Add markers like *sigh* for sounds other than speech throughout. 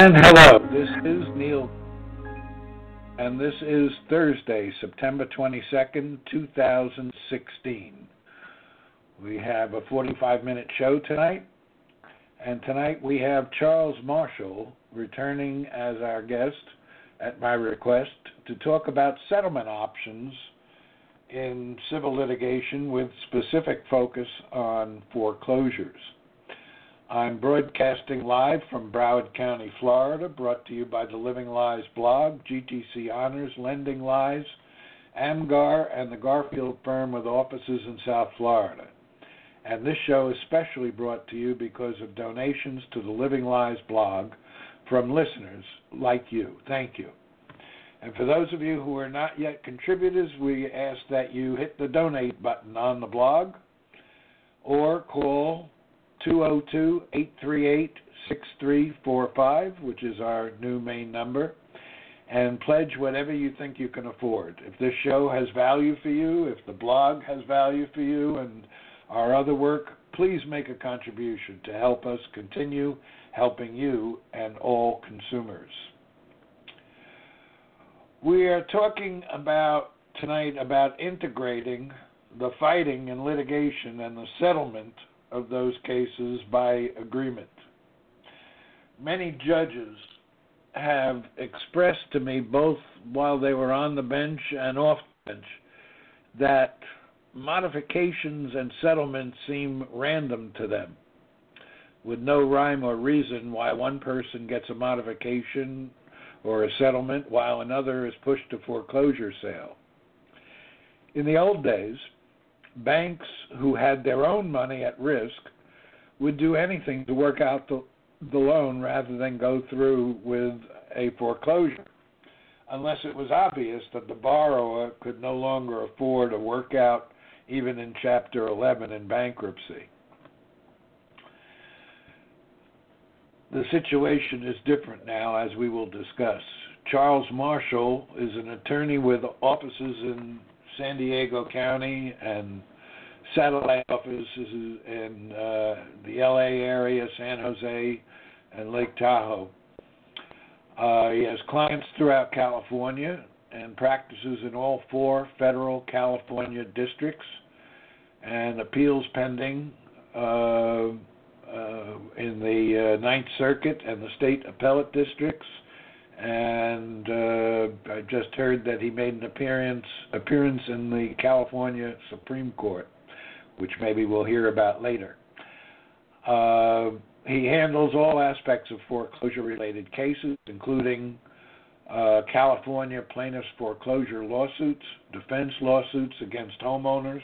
And hello, this is Neil, and this is Thursday, September 22nd, 2016. We have a 45 minute show tonight, and tonight we have Charles Marshall returning as our guest at my request to talk about settlement options in civil litigation with specific focus on foreclosures. I'm broadcasting live from Broward County, Florida, brought to you by the Living Lies blog, GTC Honors, Lending Lies, AMGAR, and the Garfield firm with offices in South Florida. And this show is specially brought to you because of donations to the Living Lies blog from listeners like you. Thank you. And for those of you who are not yet contributors, we ask that you hit the donate button on the blog or call 202 838 6345, which is our new main number, and pledge whatever you think you can afford. If this show has value for you, if the blog has value for you, and our other work, please make a contribution to help us continue helping you and all consumers. We are talking about tonight about integrating the fighting and litigation and the settlement of those cases by agreement. Many judges have expressed to me, both while they were on the bench and off the bench, that modifications and settlements seem random to them, with no rhyme or reason why one person gets a modification or a settlement while another is pushed to foreclosure sale. In the old days, banks who had their own money at risk would do anything to work out the, the loan rather than go through with a foreclosure, unless it was obvious that the borrower could no longer afford a workout even in Chapter 11 in bankruptcy. The situation is different now, as we will discuss. Charles Marshall is an attorney with offices in San Diego County and satellite offices in uh, the LA area, San Jose, and Lake Tahoe. Uh, he has clients throughout California and practices in all four federal California districts and appeals pending uh, uh in the uh, Ninth Circuit and the state appellate districts and uh, I just heard that he made an appearance appearance in the California Supreme Court, which maybe we'll hear about later. Uh, he handles all aspects of foreclosure related cases, including uh, California plaintiffs' foreclosure lawsuits, defense lawsuits against homeowners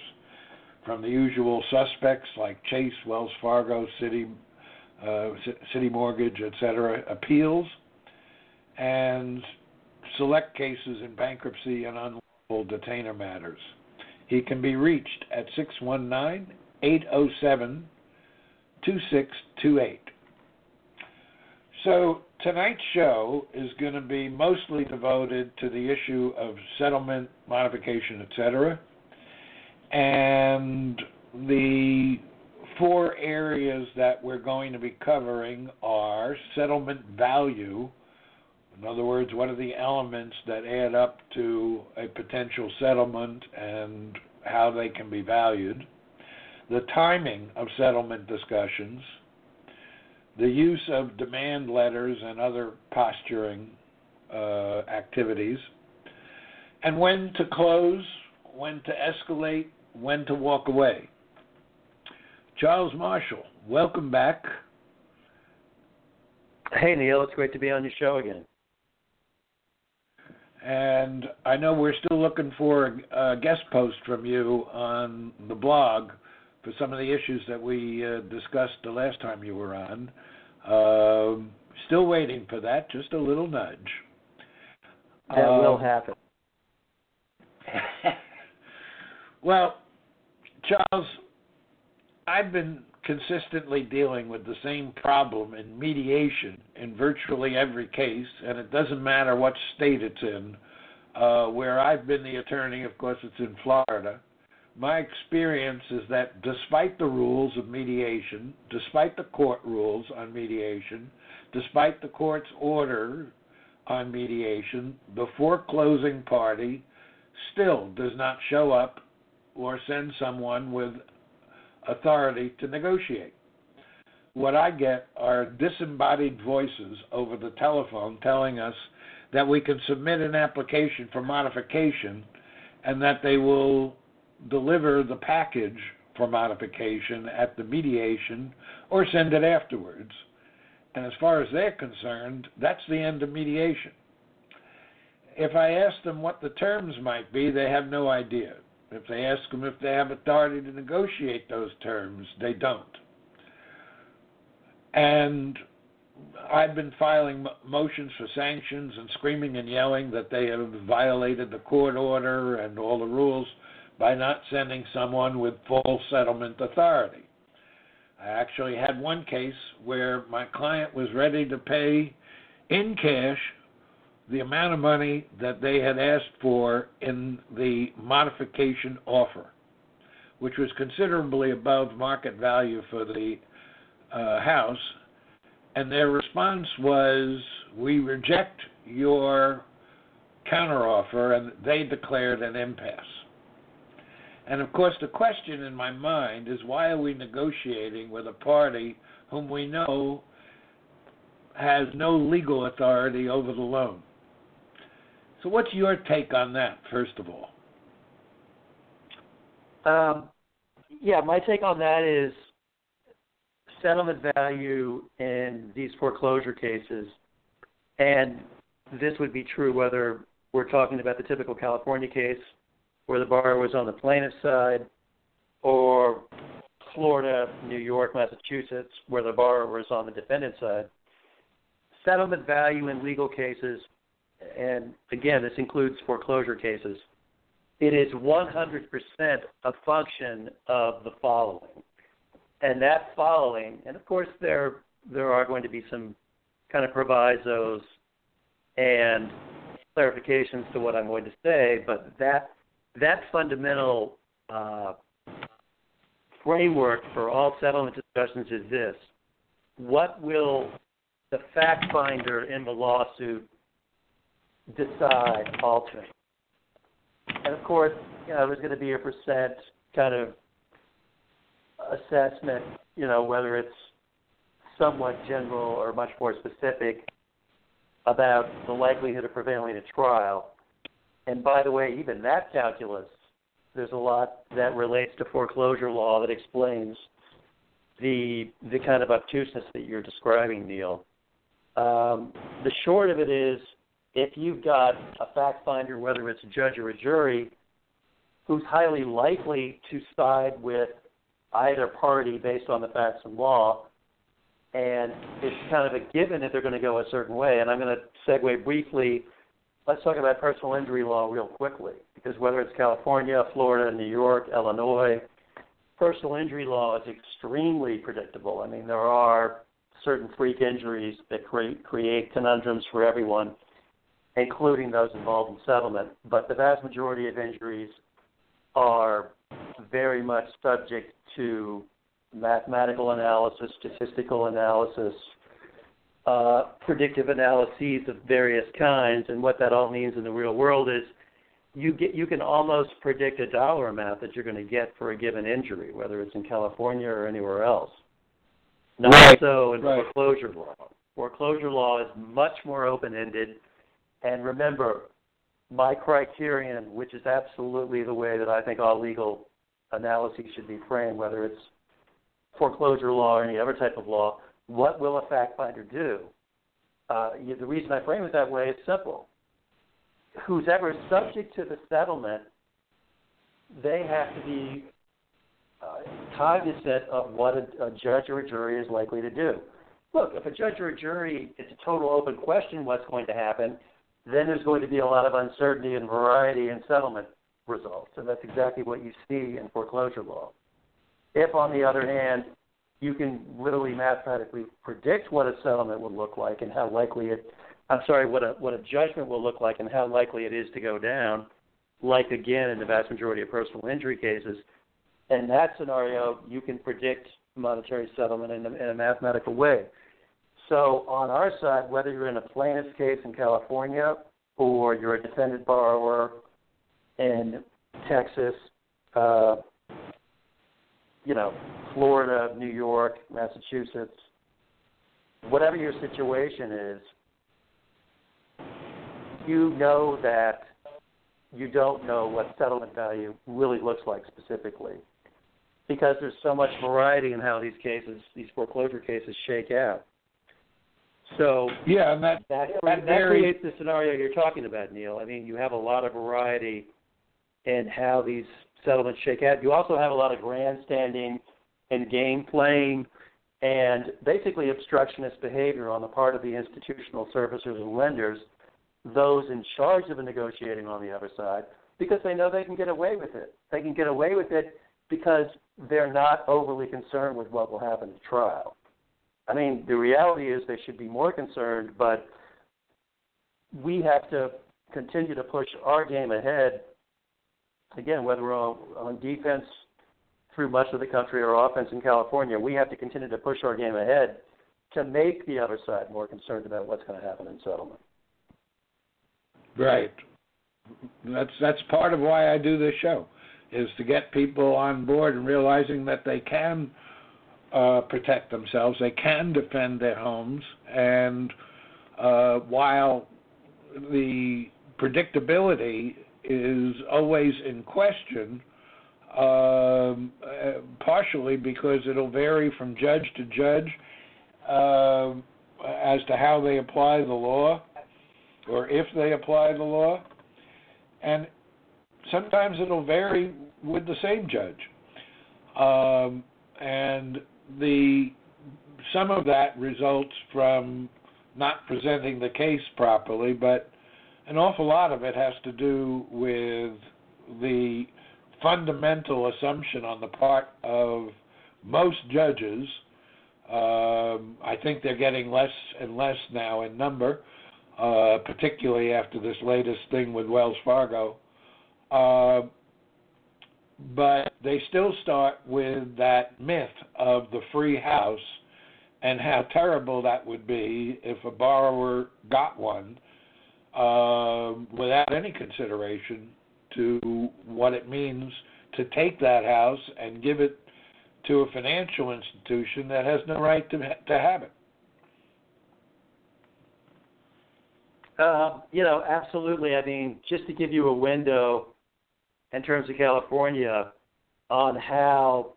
from the usual suspects like Chase, Wells Fargo, Citi, uh, CitiMortgage, etc., appeals and select cases in bankruptcy and unlawful detainer matters. He can be reached at 619 807 2628. So, tonight's show is going to be mostly devoted to the issue of settlement, modification, etc. And the four areas that we're going to be covering are settlement value in other words, what are the elements that add up to a potential settlement and how they can be valued? The timing of settlement discussions, the use of demand letters and other posturing uh, activities, and when to close, when to escalate, when to walk away. Charles Marshall, welcome back. Hey, Neil, it's great to be on your show again. And I know we're still looking for a guest post from you on the blog for some of the issues that we uh, discussed the last time you were on. Um, still waiting for that, just a little nudge. That um, will happen. *laughs* well, Charles, I've been consistently dealing with the same problem in mediation in virtually every case, and it doesn't matter what state it's in. Uh, where I've been the attorney, of course, it's in Florida. My experience is that despite the rules of mediation, despite the court rules on mediation, despite the court's order on mediation, the foreclosing party still does not show up or send someone with authority to negotiate. What I get are disembodied voices over the telephone telling us that we can submit an application for modification and that they will deliver the package for modification at the mediation or send it afterwards. And as far as they're concerned, that's the end of mediation. If I ask them what the terms might be, they have no idea. If they ask them if they have authority to negotiate those terms, they don't. And I've been filing motions for sanctions and screaming and yelling that they have violated the court order and all the rules by not sending someone with full settlement authority. I actually had one case where my client was ready to pay in cash the amount of money that they had asked for in the modification offer, which was considerably above market value for the uh, house. And their response was, We reject your counteroffer, and they declared an impasse. And of course, the question in my mind is why are we negotiating with a party whom we know has no legal authority over the loan? So, what's your take on that, first of all? Um, yeah, my take on that is settlement value in these foreclosure cases, and this would be true whether we're talking about the typical California case where the borrower was on the plaintiff's side, or Florida, New York, Massachusetts, where the borrower was on the defendant's side. Settlement value in legal cases, and again, this includes foreclosure cases, it is 100% a function of the following. And that following, and of course, there there are going to be some kind of provisos and clarifications to what I'm going to say, but that that fundamental uh, framework for all settlement discussions is this: What will the fact finder in the lawsuit decide ultimately? And of course, you know, there's going to be a percent kind of assessment, you know, whether it's somewhat general or much more specific about the likelihood of prevailing at trial. And by the way, even that calculus, there's a lot that relates to foreclosure law that explains the the kind of obtuseness that you're describing, Neil. Um, the short of it is, if you've got a fact finder, whether it's a judge or a jury, who's highly likely to side with either party based on the facts and law, and it's kind of a given that they're going to go a certain way. And I'm going to segue briefly let's talk about personal injury law real quickly, because whether it's California, Florida, New York, Illinois, personal injury law is extremely predictable. I mean, there are certain freak injuries that create, create conundrums for everyone, including those involved in settlement. But the vast majority of injuries are very much subject to mathematical analysis, statistical analysis, uh, predictive analyses of various kinds, and what that all means in the real world is you get you can almost predict a dollar amount that you're going to get for a given injury, whether it's in California or anywhere else. Not right. so in right. foreclosure law. Foreclosure law is much more open-ended, And remember, my criterion, which is absolutely the way that I think all legal analyses should be framed, whether it's foreclosure law or any other type of law, what will a fact finder do? Uh, the reason I frame it that way is simple. Who's ever subject to the settlement, they have to be uh, cognizant of what a, a judge or a jury is likely to do. Look, if a judge or a jury, it's a total open question what's going to happen, then there's going to be a lot of uncertainty and variety in settlement results. And that's exactly what you see in foreclosure law. If, on the other hand, you can literally mathematically predict what a settlement would look like and how likely it I'm sorry, what a what a judgment will look like and how likely it is to go down, like again in the vast majority of personal injury cases, in that scenario you can predict monetary settlement in a, in a mathematical way. So on our side, whether you're in a plaintiff's case in California or you're a defendant borrower in Texas, uh, you know, Florida, New York, Massachusetts, whatever your situation is, you know that you don't know what settlement value really looks like specifically because there's so much variety in how these cases, these foreclosure cases, shake out. So yeah, and that that, that, that creates the scenario you're talking about, Neil. I mean, you have a lot of variety in how these settlements shake out. You also have a lot of grandstanding and game playing and basically obstructionist behavior on the part of the institutional servicers and lenders, those in charge of the negotiating on the other side, because they know they can get away with it. They can get away with it because they're not overly concerned with what will happen at trial. I mean, the reality is they should be more concerned, but we have to continue to push our game ahead. Again, whether we're on defense through much of the country or offense in California, we have to continue to push our game ahead to make the other side more concerned about what's going to happen in settlement. Right. That's that's part of why I do this show, is to get people on board and realizing that they can uh, protect themselves, they can defend their homes, and uh, while the predictability is always in question, um, uh, partially because it'll vary from judge to judge uh, as to how they apply the law or if they apply the law. And sometimes it'll vary with the same judge. Um, and the some of that results from not presenting the case properly, but an awful lot of it has to do with the fundamental assumption on the part of most judges. Um, I think they're getting less and less now in number, uh, particularly after this latest thing with Wells Fargo. Uh, but they still start with that myth of the free house and how terrible that would be if a borrower got one uh, without any consideration to what it means to take that house and give it to a financial institution that has no right to to have it. Uh, you know, absolutely. I mean, just to give you a window in terms of California on how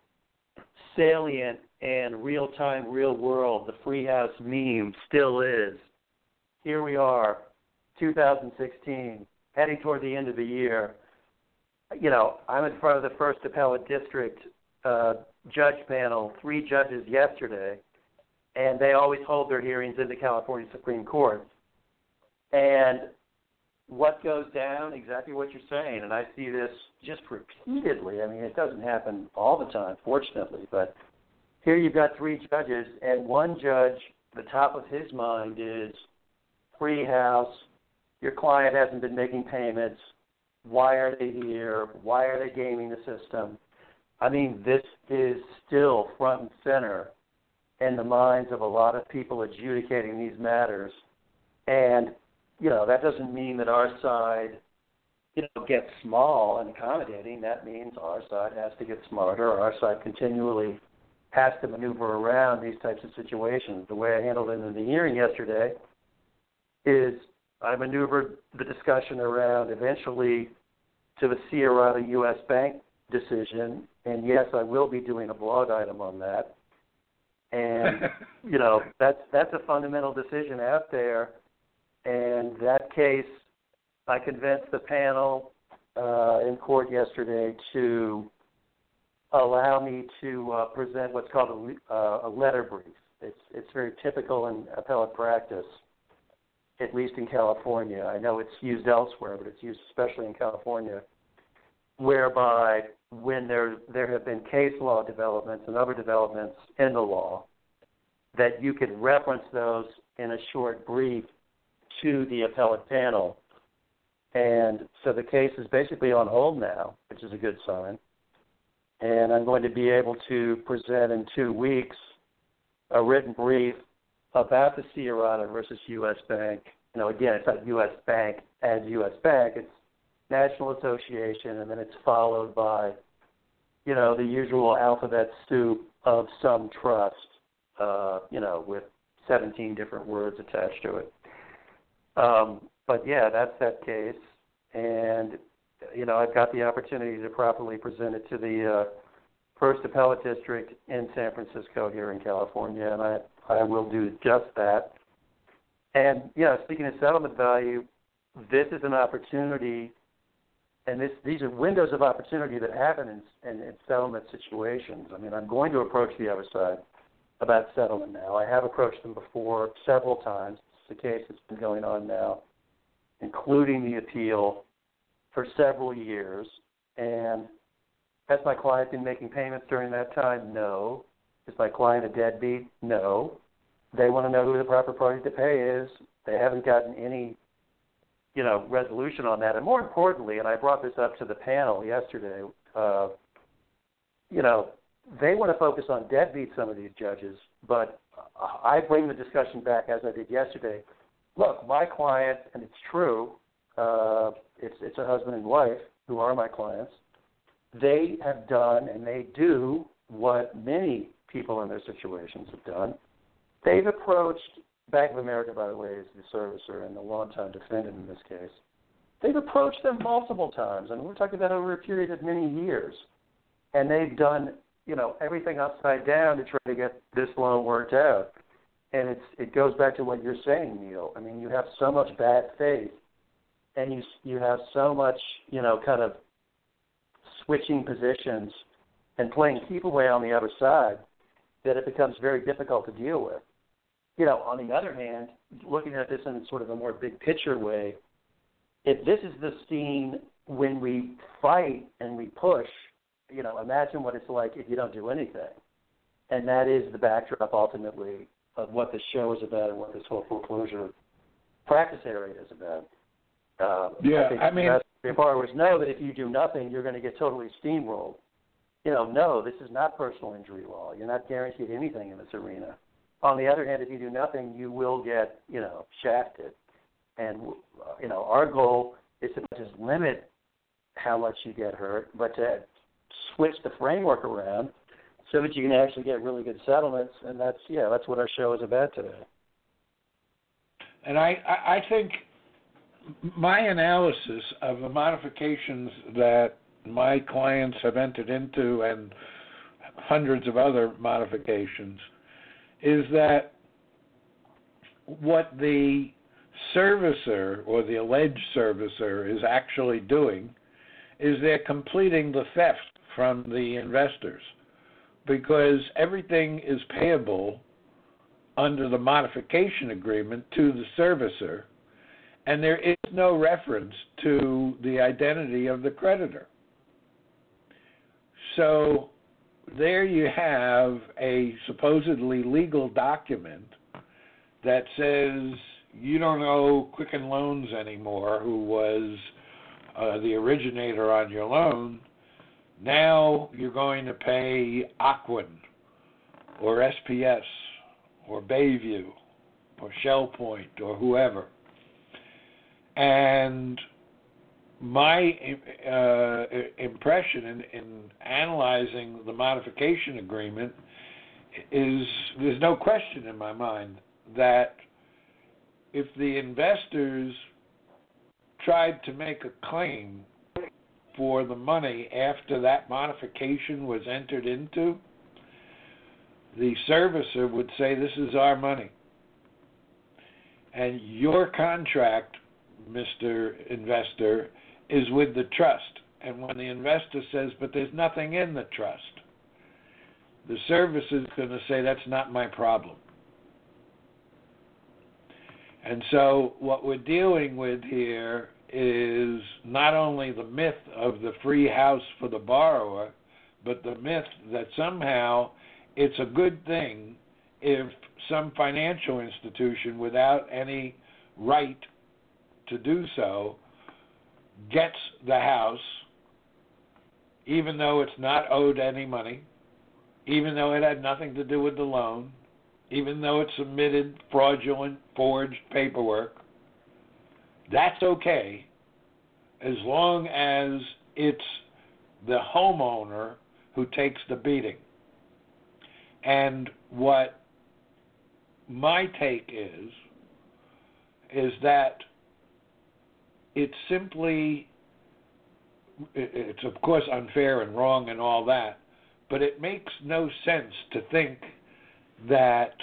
salient and real time, real world the free house meme still is. Here we are, 2016, heading toward the end of the year you know, I'm in front of the first appellate district uh, judge panel, three judges yesterday, and they always hold their hearings in the California Supreme Court. And what goes down, exactly what you're saying, and I see this just repeatedly. I mean, it doesn't happen all the time, fortunately, but here you've got three judges, and one judge, the top of his mind is free house, your client hasn't been making payments, why are they here? Why are they gaming the system? I mean, this is still front and center in the minds of a lot of people adjudicating these matters. And, you know, that doesn't mean that our side, you know, gets small and accommodating. That means our side has to get smarter. Our side continually has to maneuver around these types of situations. The way I handled it in the hearing yesterday is I maneuvered the discussion around eventually to the Sciarratta U.S. Bank decision, and yes, I will be doing a blog item on that. And *laughs* you know that's that's a fundamental decision out there, and that case, I convinced the panel uh, in court yesterday to allow me to uh, present what's called a, uh, a letter brief. It's it's very typical in appellate practice, at least in California. I know it's used elsewhere, but it's used especially in California, whereby when there there have been case law developments and other developments in the law, that you can reference those in a short brief to the appellate panel. And so the case is basically on hold now, which is a good sign. And I'm going to be able to present in two weeks a written brief about the Sciarratta versus U.S. Bank. You know, again, it's not U.S. Bank as U.S. Bank. It's National Association, and then it's followed by, you know, the usual alphabet soup of some trust, uh, you know, with 17 different words attached to it. Um, but yeah, that's that case, and you know, I've got the opportunity to properly present it to the uh, First Appellate District in San Francisco here in California, and I I will do just that. And yeah, speaking of settlement value, this is an opportunity, and this these are windows of opportunity that happen in, in, in settlement situations. I mean, I'm going to approach the other side about settlement now. I have approached them before several times. The case that's been going on now, including the appeal for several years, and has my client been making payments during that time? No. Is my client a deadbeat? No. They want to know who the proper party to pay is. They haven't gotten any, you know, resolution on that. And more importantly, and I brought this up to the panel yesterday, uh, you know, they want to focus on deadbeat some of these judges, but I bring the discussion back as I did yesterday. Look, my client, and it's true, uh, it's it's a husband and wife who are my clients they have done and they do what many people in their situations have done. They've approached Bank of America, by the way, is the servicer and the longtime defendant in this case. They've approached them multiple times, and we're talking about over a period of many years. And they've done, you know, everything upside down to try to get this loan worked out. And it's it goes back to what you're saying, Neil. I mean, you have so much bad faith, and you you have so much, you know, kind of switching positions and playing keep away on the other side that it becomes very difficult to deal with. You know, on the other hand, looking at this in sort of a more big picture way, if this is the scene when we fight and we push, you know, imagine what it's like if you don't do anything. And that is the backdrop ultimately of what the show is about and what this whole foreclosure practice area is about. Uh, yeah, I, I mean, your borrowers know that if you do nothing, you're going to get totally steamrolled. You know, no, this is not personal injury law. You're not guaranteed anything in this arena. On the other hand, if you do nothing, you will get, you know, shafted. And, uh, you know, our goal is to just limit how much you get hurt, but to switch the framework around so that you can actually get really good settlements. And that's, yeah, that's what our show is about today. And I, I think my analysis of the modifications that my clients have entered into and hundreds of other modifications is that what the servicer or the alleged servicer is actually doing is they're completing the theft from the investors because everything is payable under the modification agreement to the servicer and there is no reference to the identity of the creditor. So there you have a supposedly legal document that says you don't owe Quicken Loans anymore, who was uh, the originator on your loan. Now you're going to pay Ocwen or SPS or Bayview or Shellpoint or whoever. And my uh, impression in, in analyzing the modification agreement is there's no question in my mind that if the investors tried to make a claim for the money after that modification was entered into, the servicer would say, This is our money. And your contract, Mr. Investor, is with the trust. And when the investor says, But there's nothing in the trust, the servicer is going to say, That's not my problem. And so, what we're dealing with here is not only the myth of the free house for the borrower, but the myth that somehow it's a good thing if some financial institution, without any right to do so, gets the house, even though it's not owed any money, even though it had nothing to do with the loan, even though it submitted fraudulent, forged paperwork. That's okay as long as it's the homeowner who takes the beating. And what my take is, is that it's simply, it's of course unfair and wrong and all that, but it makes no sense to think that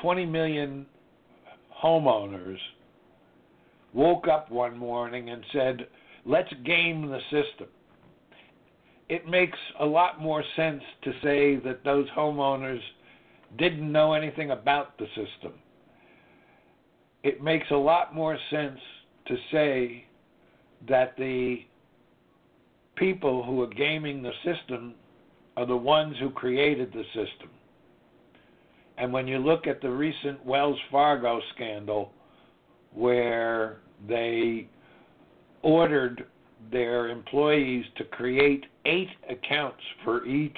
20 million homeowners woke up one morning and said, let's game the system. It makes a lot more sense to say that those homeowners didn't know anything about the system. It makes a lot more sense to say that the people who are gaming the system are the ones who created the system. And when you look at the recent Wells Fargo scandal, where they ordered their employees to create eight accounts for each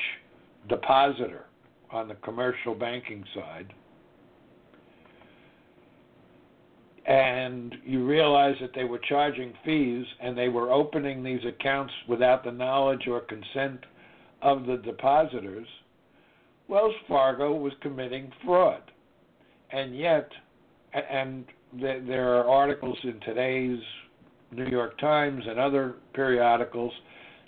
depositor on the commercial banking side. And you realize that they were charging fees and they were opening these accounts without the knowledge or consent of the depositors. Wells Fargo was committing fraud. And yet, and there are articles in today's New York Times and other periodicals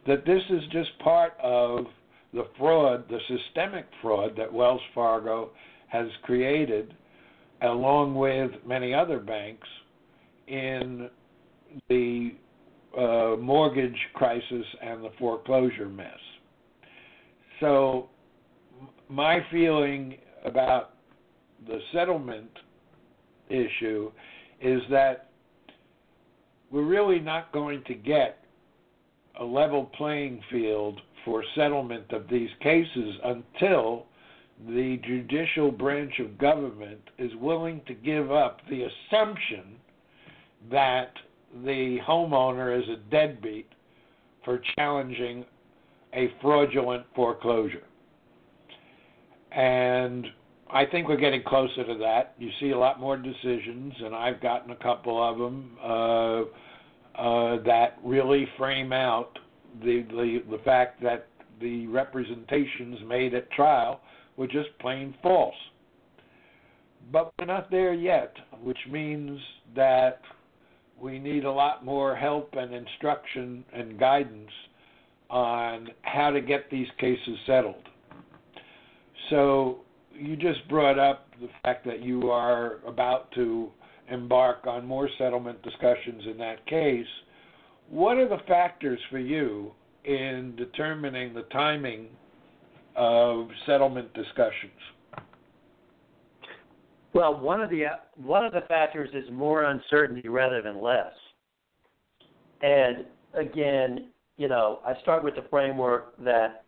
that this is just part of the fraud, the systemic fraud that Wells Fargo has created, along with many other banks, in the uh, mortgage crisis and the foreclosure mess. So, my feeling about the settlement issue is that we're really not going to get a level playing field for settlement of these cases until the judicial branch of government is willing to give up the assumption that the homeowner is a deadbeat for challenging a fraudulent foreclosure. And I think we're getting closer to that. You see a lot more decisions, and I've gotten a couple of them uh, uh, that really frame out the, the the fact that the representations made at trial were just plain false. But we're not there yet, which means that we need a lot more help and instruction and guidance on how to get these cases settled. So you just brought up the fact that you are about to embark on more settlement discussions in that case. What are the factors for you in determining the timing of settlement discussions? Well, one of the one of the factors is more uncertainty rather than less. And again, you know, I start with the framework that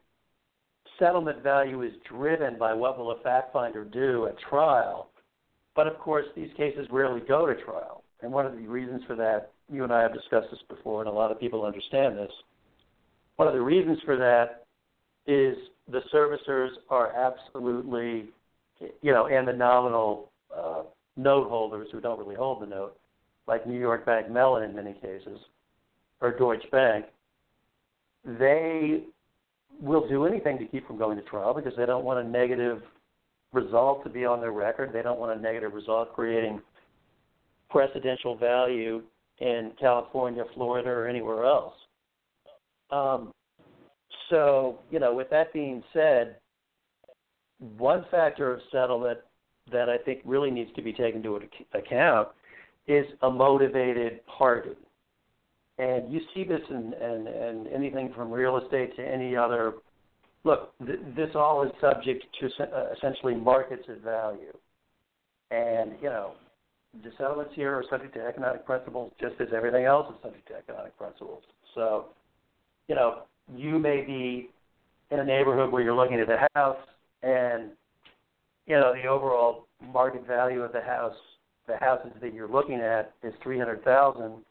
settlement value is driven by what will a fact finder do at trial. But of course, these cases rarely go to trial. And one of the reasons for that, you and I have discussed this before, and a lot of people understand this. One of the reasons for that is the servicers are absolutely, you know, and the nominal uh, note holders who don't really hold the note, like New York Bank Mellon in many cases, or Deutsche Bank, they will do anything to keep from going to trial because they don't want a negative result to be on their record. They don't want a negative result creating precedential value in California, Florida, or anywhere else. Um, so, you know, with that being said, one factor of settlement that I think really needs to be taken into account is a motivated party. And you see this in, in, in anything from real estate to any other. Look, th- this all is subject to uh, essentially markets at value. And, you know, the settlements here are subject to economic principles just as everything else is subject to economic principles. So, you know, you may be in a neighborhood where you're looking at a house and you know the overall market value of the house the houses that you're looking at is three hundred thousand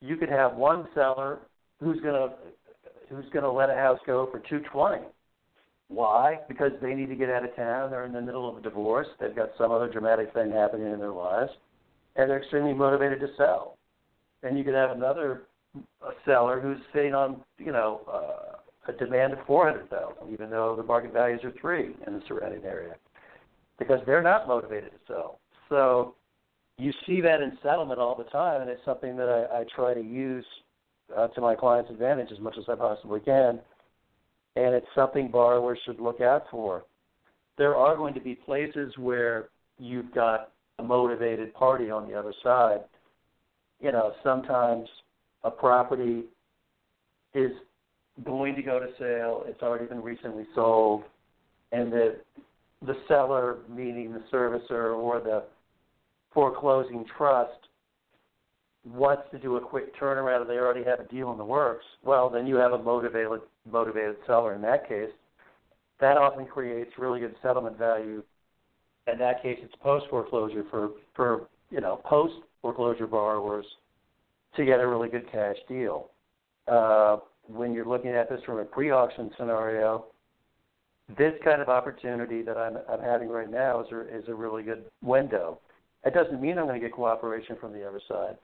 you could have one seller who's to who's to let a house go for two twenty. Why? Because they need to get out of town. They're in the middle of a divorce. They've got some other dramatic thing happening in their lives and they're extremely motivated to sell. And you could have another seller who's sitting on you know uh, a demand of 400,000, even though the market values are three in the surrounding area, because they're not motivated to sell. So you see that in settlement all the time, and it's something that I, I try to use uh, to my client's advantage as much as I possibly can. And it's something borrowers should look out for. There are going to be places where you've got a motivated party on the other side. You know, sometimes a property is going to go to sale. It's already been recently sold, and the the seller, meaning the servicer or the foreclosing trust, wants to do a quick turnaround, and they already have a deal in the works. Well, then you have a motivated motivated seller in that case. That often creates really good settlement value. In that case, it's post foreclosure for for you know post foreclosure borrowers to get a really good cash deal. Uh, when you're looking at this from a pre-auction scenario, this kind of opportunity that I'm, I'm having right now is a, is a really good window. It doesn't mean I'm going to get cooperation from the other side,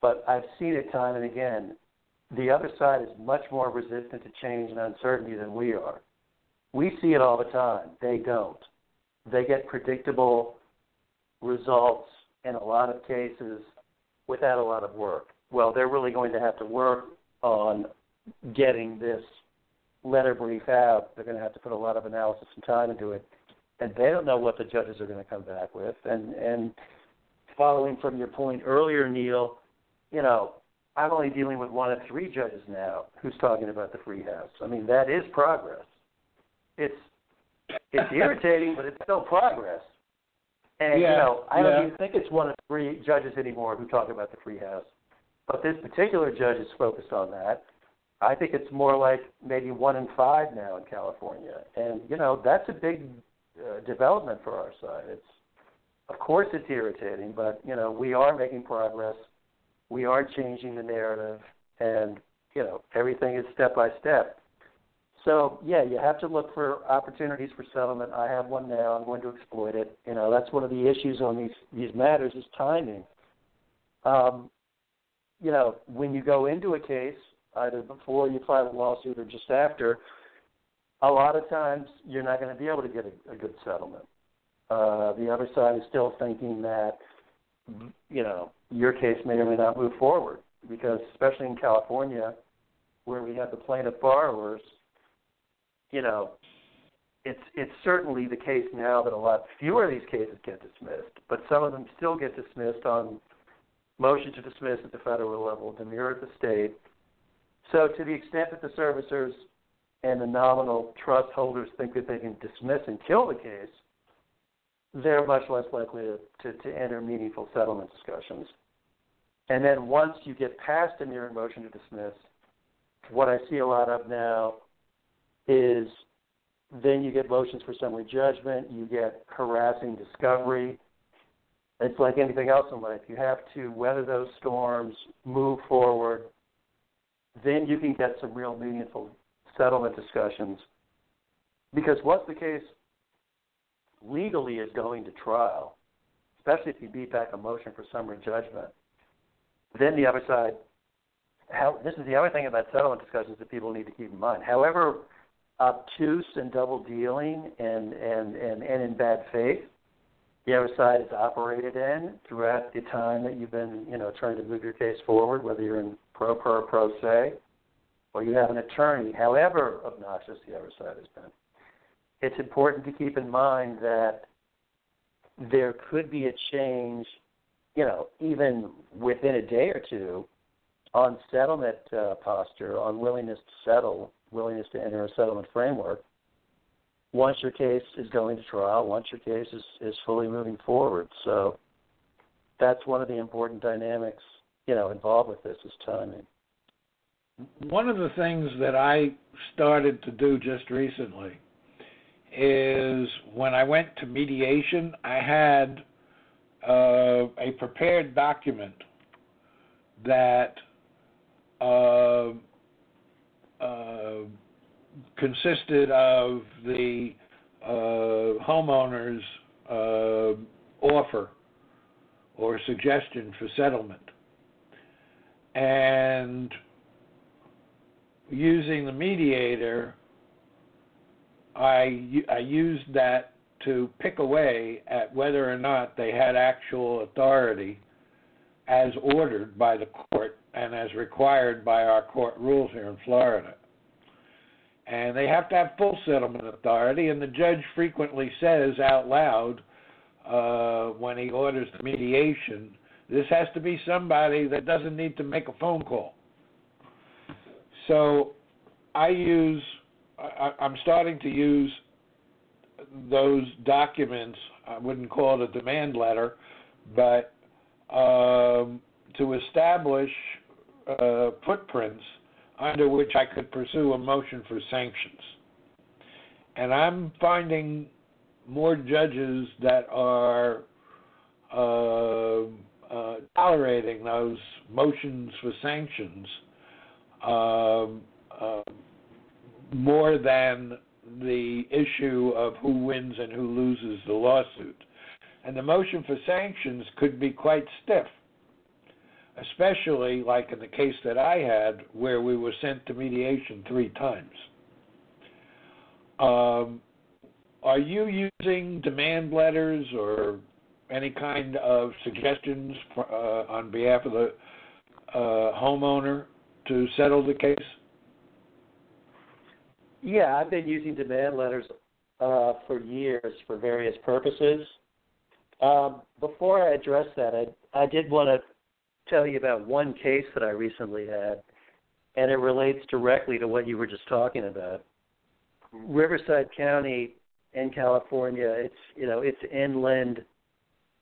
but I've seen it time and again. The other side is much more resistant to change and uncertainty than we are. We see it all the time. They don't. They get predictable results in a lot of cases without a lot of work. Well, they're really going to have to work on getting this letter brief out, they're going to have to put a lot of analysis and time into it, and they don't know what the judges are going to come back with. And and following from your point earlier, Neil, you know, I'm only dealing with one of three judges now who's talking about the free house. I mean, that is progress. It's it's *laughs* irritating, but it's still progress. And yeah, you know, I don't yeah. even think it's one of three judges anymore who talk about the free house. But this particular judge is focused on that. I think it's more like maybe one in five now in California, and you know that's a big uh, development for our side. It's of course it's irritating, but you know we are making progress. We are changing the narrative, and you know everything is step by step. So yeah, you have to look for opportunities for settlement. I have one now. I'm going to exploit it. You know that's one of the issues on these these matters is timing. Um, you know when you go into a case either before you file a lawsuit or just after, a lot of times you're not going to be able to get a, a good settlement. Uh, the other side is still thinking that, you know, your case may or may not move forward because, especially in California, where we have the plaintiff borrowers, you know, it's it's certainly the case now that a lot fewer of these cases get dismissed, but some of them still get dismissed on motion to dismiss at the federal level, demur at the state, so, to the extent that the servicers and the nominal trust holders think that they can dismiss and kill the case, they're much less likely to, to, to enter meaningful settlement discussions. And then once you get past a mere motion to dismiss, what I see a lot of now is then you get motions for summary judgment, you get harassing discovery. It's like anything else in life. You have to weather those storms, move forward, then you can get some real meaningful settlement discussions. Because what's the case legally is going to trial, especially if you beat back a motion for summary judgment. Then the other side, how, this is the other thing about settlement discussions that people need to keep in mind. However obtuse and double dealing and, and, and, and in bad faith, the other side has operated in throughout the time that you've been, you know, trying to move your case forward, whether you're in pro per pro se, or you have an attorney, however obnoxious the other side has been. It's important to keep in mind that there could be a change, you know, even within a day or two on settlement uh, posture, on willingness to settle, willingness to enter a settlement framework once your case is going to trial, once your case is, is fully moving forward. So that's one of the important dynamics, you know, involved with this is timing. One of the things that I started to do just recently is when I went to mediation, I had uh, a prepared document that uh, uh, consisted of the uh, homeowner's uh, offer or suggestion for settlement. And using the mediator, I, I used that to pick away at whether or not they had actual authority as ordered by the court and as required by our court rules here in Florida. And they have to have full settlement authority, and the judge frequently says out loud uh, when he orders the mediation, this has to be somebody that doesn't need to make a phone call. So I use, I, I'm starting to use those documents. I wouldn't call it a demand letter, but um, to establish uh, footprints under which I could pursue a motion for sanctions. And I'm finding more judges that are uh, uh, tolerating those motions for sanctions um, uh, more than the issue of who wins and who loses the lawsuit. And the motion for sanctions could be quite stiff especially like in the case that I had, where we were sent to mediation three times. Um, are you using demand letters or any kind of suggestions for, uh, on behalf of the uh, homeowner to settle the case? Yeah, I've been using demand letters uh, for years for various purposes. Um, before I address that, I, I did want to tell you about one case that I recently had, and it relates directly to what you were just talking about. Riverside County in California, it's you know it's inland.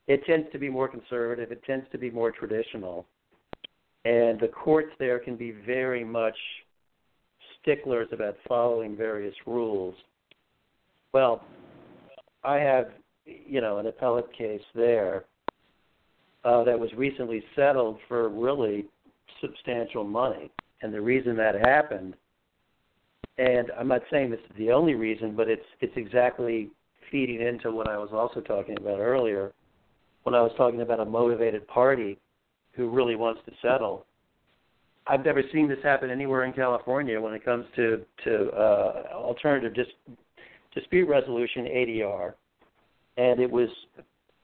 It tends to be more conservative. It tends to be more traditional, and the courts there can be very much sticklers about following various rules. Well, I have you know an appellate case there uh, that was recently settled for really substantial money. And the reason that happened, and I'm not saying this is the only reason, but it's it's exactly feeding into what I was also talking about earlier when I was talking about a motivated party who really wants to settle. I've never seen this happen anywhere in California when it comes to to uh, alternative dis- dispute resolution ADR, and it was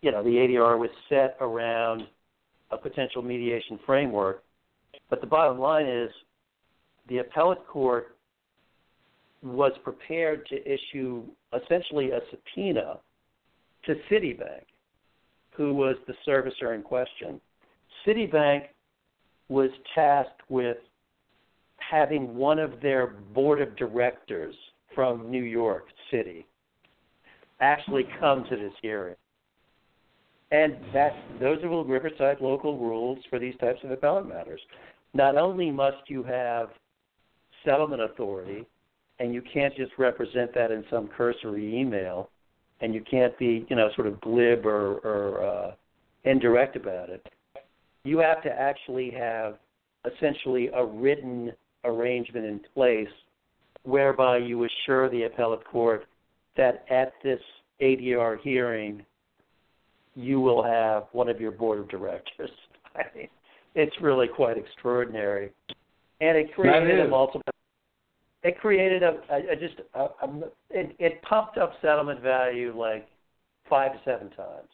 you know, the ADR was set around a potential mediation framework. But the bottom line is the appellate court was prepared to issue essentially a subpoena to Citibank, who was the servicer in question. Citibank was tasked with having one of their board of directors from New York City actually come to this hearing. And that those are Riverside local rules for these types of appellate matters. Not only must you have settlement authority, and you can't just represent that in some cursory email, and you can't be, you know, sort of glib or, or uh, indirect about it. You have to actually have essentially a written arrangement in place whereby you assure the appellate court that at this ADR hearing, you will have one of your board of directors. *laughs* I mean, it's really quite extraordinary, and it created a multiple. It created a, a, a just a, a, it, it pumped up settlement value like five to seven times.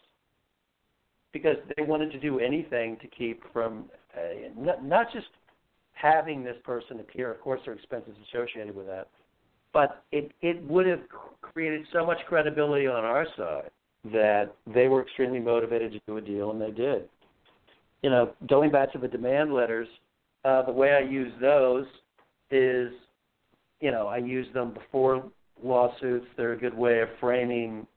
Because they wanted to do anything to keep from uh, not, not just having this person appear. Of course, there are expenses associated with that, but it it would have created so much credibility on our side that they were extremely motivated to do a deal, and they did. You know, going back to the demand letters, uh, the way I use those is, you know, I use them before lawsuits. They're a good way of framing,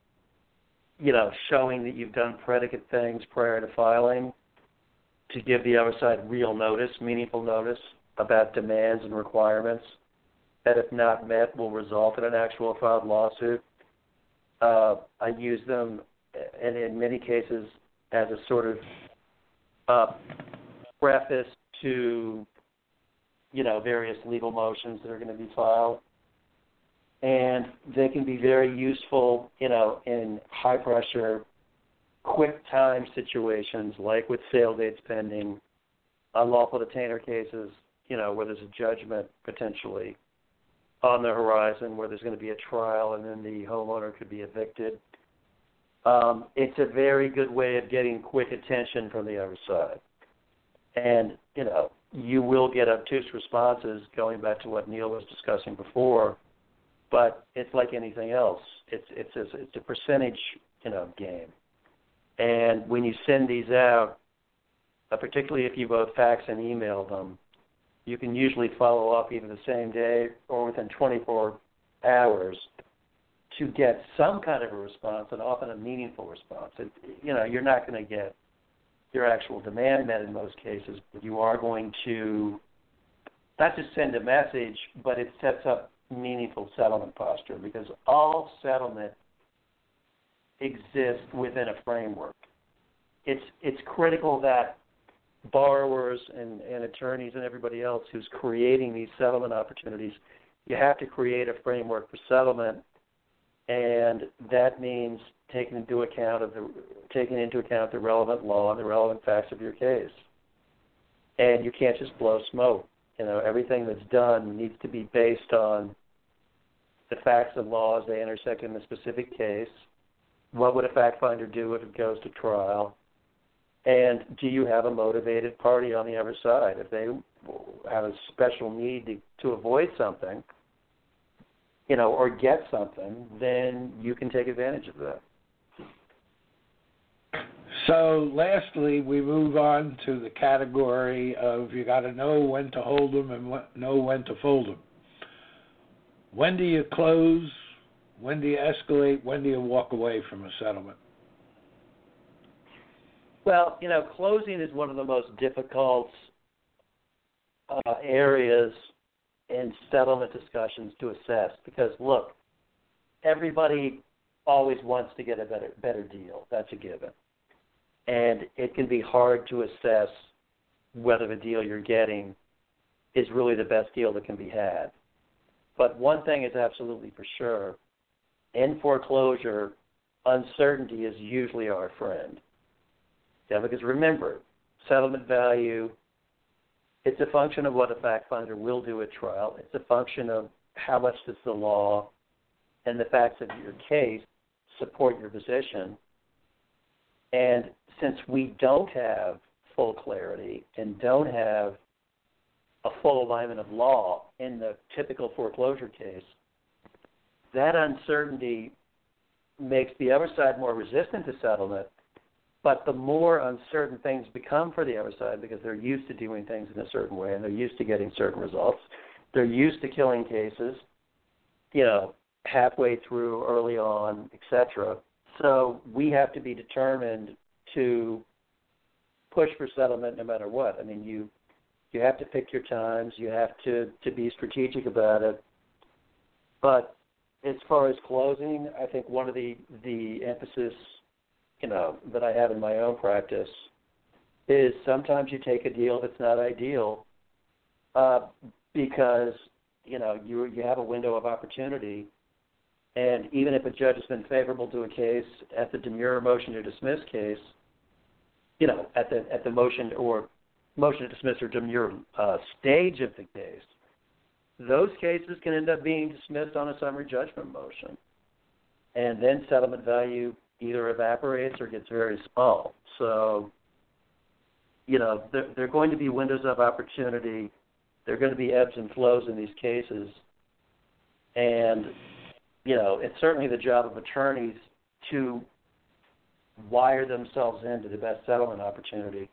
you know, showing that you've done predicate things prior to filing to give the other side real notice, meaningful notice about demands and requirements that, if not met, will result in an actual filed lawsuit. Uh, I use them, and in many cases, as a sort of uh, preface to, you know, various legal motions that are going to be filed. And they can be very useful, you know, in high pressure, quick time situations like with sale dates pending, unlawful detainer cases, you know, where there's a judgment potentially on the horizon, where there's going to be a trial and then the homeowner could be evicted. Um, it's a very good way of getting quick attention from the other side. And, you know, you will get obtuse responses going back to what Neil was discussing before, but it's like anything else. It's it's a, it's a percentage, you know, game. And when you send these out, uh, particularly if you both fax and email them, you can usually follow up either the same day or within 24 hours to get some kind of a response and often a meaningful response. It, you know, you're not going to get your actual demand met in most cases, but you are going to not just send a message, but it sets up meaningful settlement posture because all settlement exists within a framework. It's it's critical that borrowers and, and attorneys and everybody else who's creating these settlement opportunities, you have to create a framework for settlement, and that means taking into account of the taking into account the relevant law and the relevant facts of your case. And you can't just blow smoke. You know, everything that's done needs to be based on the facts and laws they intersect in the specific case. What would a fact finder do if it goes to trial? And do you have a motivated party on the other side? If they have a special need to, to avoid something, you know, or get something, then you can take advantage of that. So, lastly, we move on to the category of you got to know when to hold them and know when to fold them. When do you close? When do you escalate? When do you walk away from a settlement? Well, you know, closing is one of the most difficult uh, areas in settlement discussions to assess because, look, everybody always wants to get a better better deal. That's a given, and it can be hard to assess whether the deal you're getting is really the best deal that can be had. But one thing is absolutely for sure: in foreclosure, uncertainty is usually our friend yeah, because remember, settlement value, it's a function of what a fact finder will do at trial. It's a function of how much does the law and the facts of your case support your position. And since we don't have full clarity and don't have a full alignment of law in the typical foreclosure case, that uncertainty makes the other side more resistant to settlement but the more uncertain things become for the other side because they're used to doing things in a certain way and they're used to getting certain results, they're used to killing cases, you know, halfway through, early on, etc. So we have to be determined to push for settlement no matter what. I mean, you you have to pick your times. You have to to be strategic about it. But as far as closing, I think one of the the emphasis you know that I have in my own practice is sometimes you take a deal that's not ideal uh, because you know you you have a window of opportunity, and even if a judge has been favorable to a case at the demurrer motion to dismiss case, you know at the at the motion or motion to dismiss or demurrer uh, stage of the case, those cases can end up being dismissed on a summary judgment motion, and then settlement value either evaporates or gets very small. So, you know, there, there are going to be windows of opportunity. There are going to be ebbs and flows in these cases. And, you know, it's certainly the job of attorneys to wire themselves into the best settlement opportunity.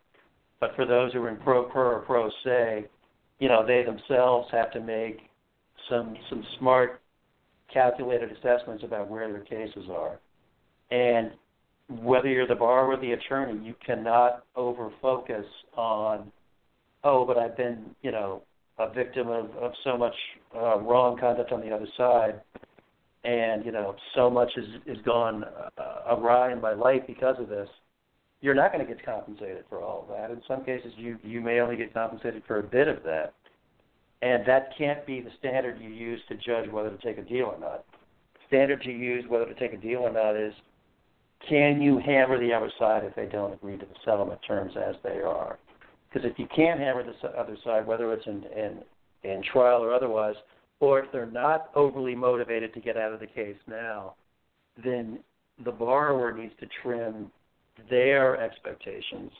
But for those who are in pro per or pro se, you know, they themselves have to make some some smart calculated assessments about where their cases are. And whether you're the borrower or the attorney, you cannot over focus on, oh, but I've been, you know, a victim of, of so much uh, wrong conduct on the other side, and you know, so much has is gone uh, awry in my life because of this. You're not going to get compensated for all of that. In some cases, you you may only get compensated for a bit of that, and that can't be the standard you use to judge whether to take a deal or not. Standard you use whether to take a deal or not is can you hammer the other side if they don't agree to the settlement terms as they are? Because if you can't hammer the other side, whether it's in, in in trial or otherwise, or if they're not overly motivated to get out of the case now, then the borrower needs to trim their expectations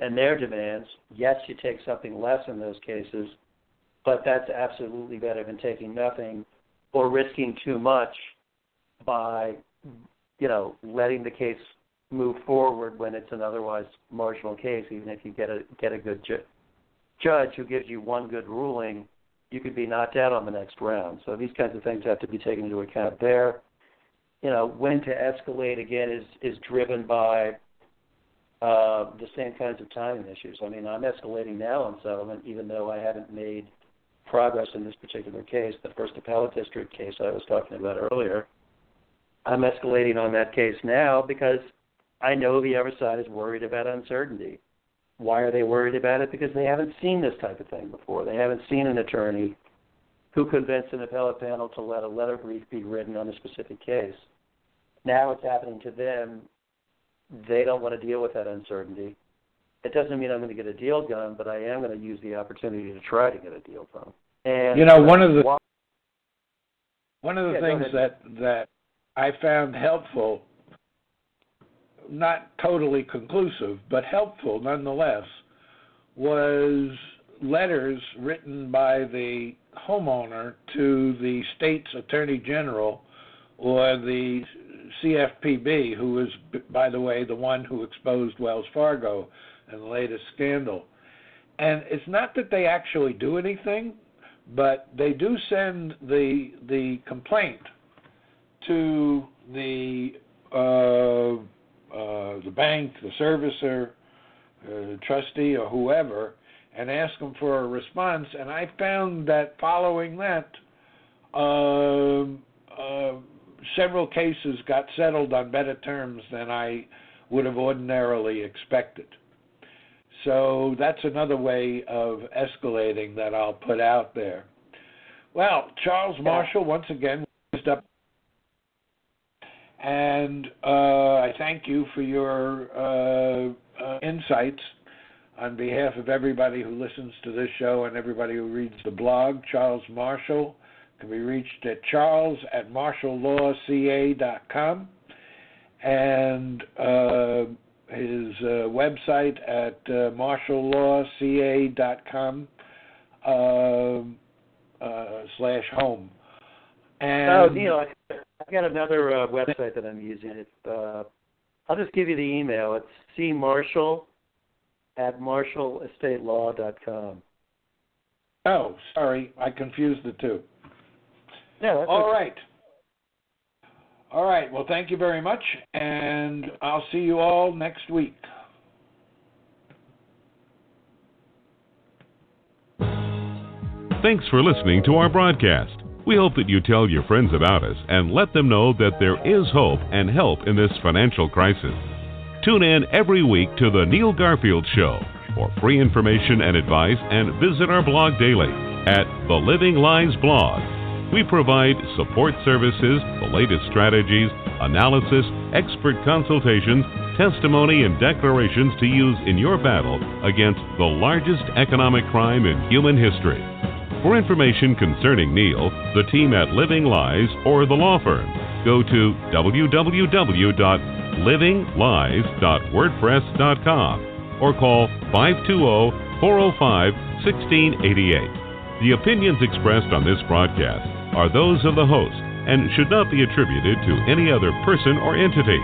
and their demands. Yes, you take something less in those cases, but that's absolutely better than taking nothing or risking too much by you know, letting the case move forward when it's an otherwise marginal case, even if you get a get a good ju- judge who gives you one good ruling, you could be knocked out on the next round. So these kinds of things have to be taken into account there. You know, when to escalate again is is driven by uh, the same kinds of timing issues. I mean, I'm escalating now on settlement, even though I haven't made progress in this particular case. The first appellate district case I was talking about earlier I'm escalating on that case now because I know the other side is worried about uncertainty. Why are they worried about it? Because they haven't seen this type of thing before. They haven't seen an attorney who convinced an appellate panel to let a letter brief be written on a specific case. Now it's happening to them. They don't want to deal with that uncertainty. It doesn't mean I'm going to get a deal done, but I am going to use the opportunity to try to get a deal done. And you know, one of the one of the yeah, things that that I found helpful, not totally conclusive, but helpful nonetheless, was letters written by the homeowner to the state's attorney general or the CFPB, who is, by the way, the one who exposed Wells Fargo and the latest scandal. And it's not that they actually do anything, but they do send the the complaint to the uh, uh, the bank, the servicer, uh, trustee, or whoever, and ask them for a response. And I found that following that, um, uh, several cases got settled on better terms than I would have ordinarily expected. So that's another way of escalating that I'll put out there. Well, Charles Marshall, once again, up and uh, I thank you for your uh, uh, insights on behalf of everybody who listens to this show and everybody who reads the blog. Charles Marshall can be reached at charles at marshalllawca.com and uh, his uh, website at uh, marshalllawca.com um, slash home. And oh, Neil, I've got another uh, website that I'm using. It's uh, I'll just give you the email. It's c marshall at marshallestatelaw.com. Oh, sorry, I confused the two. Yeah, that's all okay. right. All right. Well, thank you very much, and I'll see you all next week. Thanks for listening to our broadcast. We hope that you tell your friends about us and let them know that there is hope and help in this financial crisis. Tune in every week to The Neil Garfield Show for free information and advice and visit our blog daily at The Living Lies blog. We provide support services, the latest strategies, analysis, expert consultations, testimony, and declarations to use in your battle against the largest economic crime in human history. For information concerning Neil, the team at Living Lies, or the law firm, go to www.livinglies.wordpress.com or call 520 405 1688. The opinions expressed on this broadcast are those of the host and should not be attributed to any other person or entity.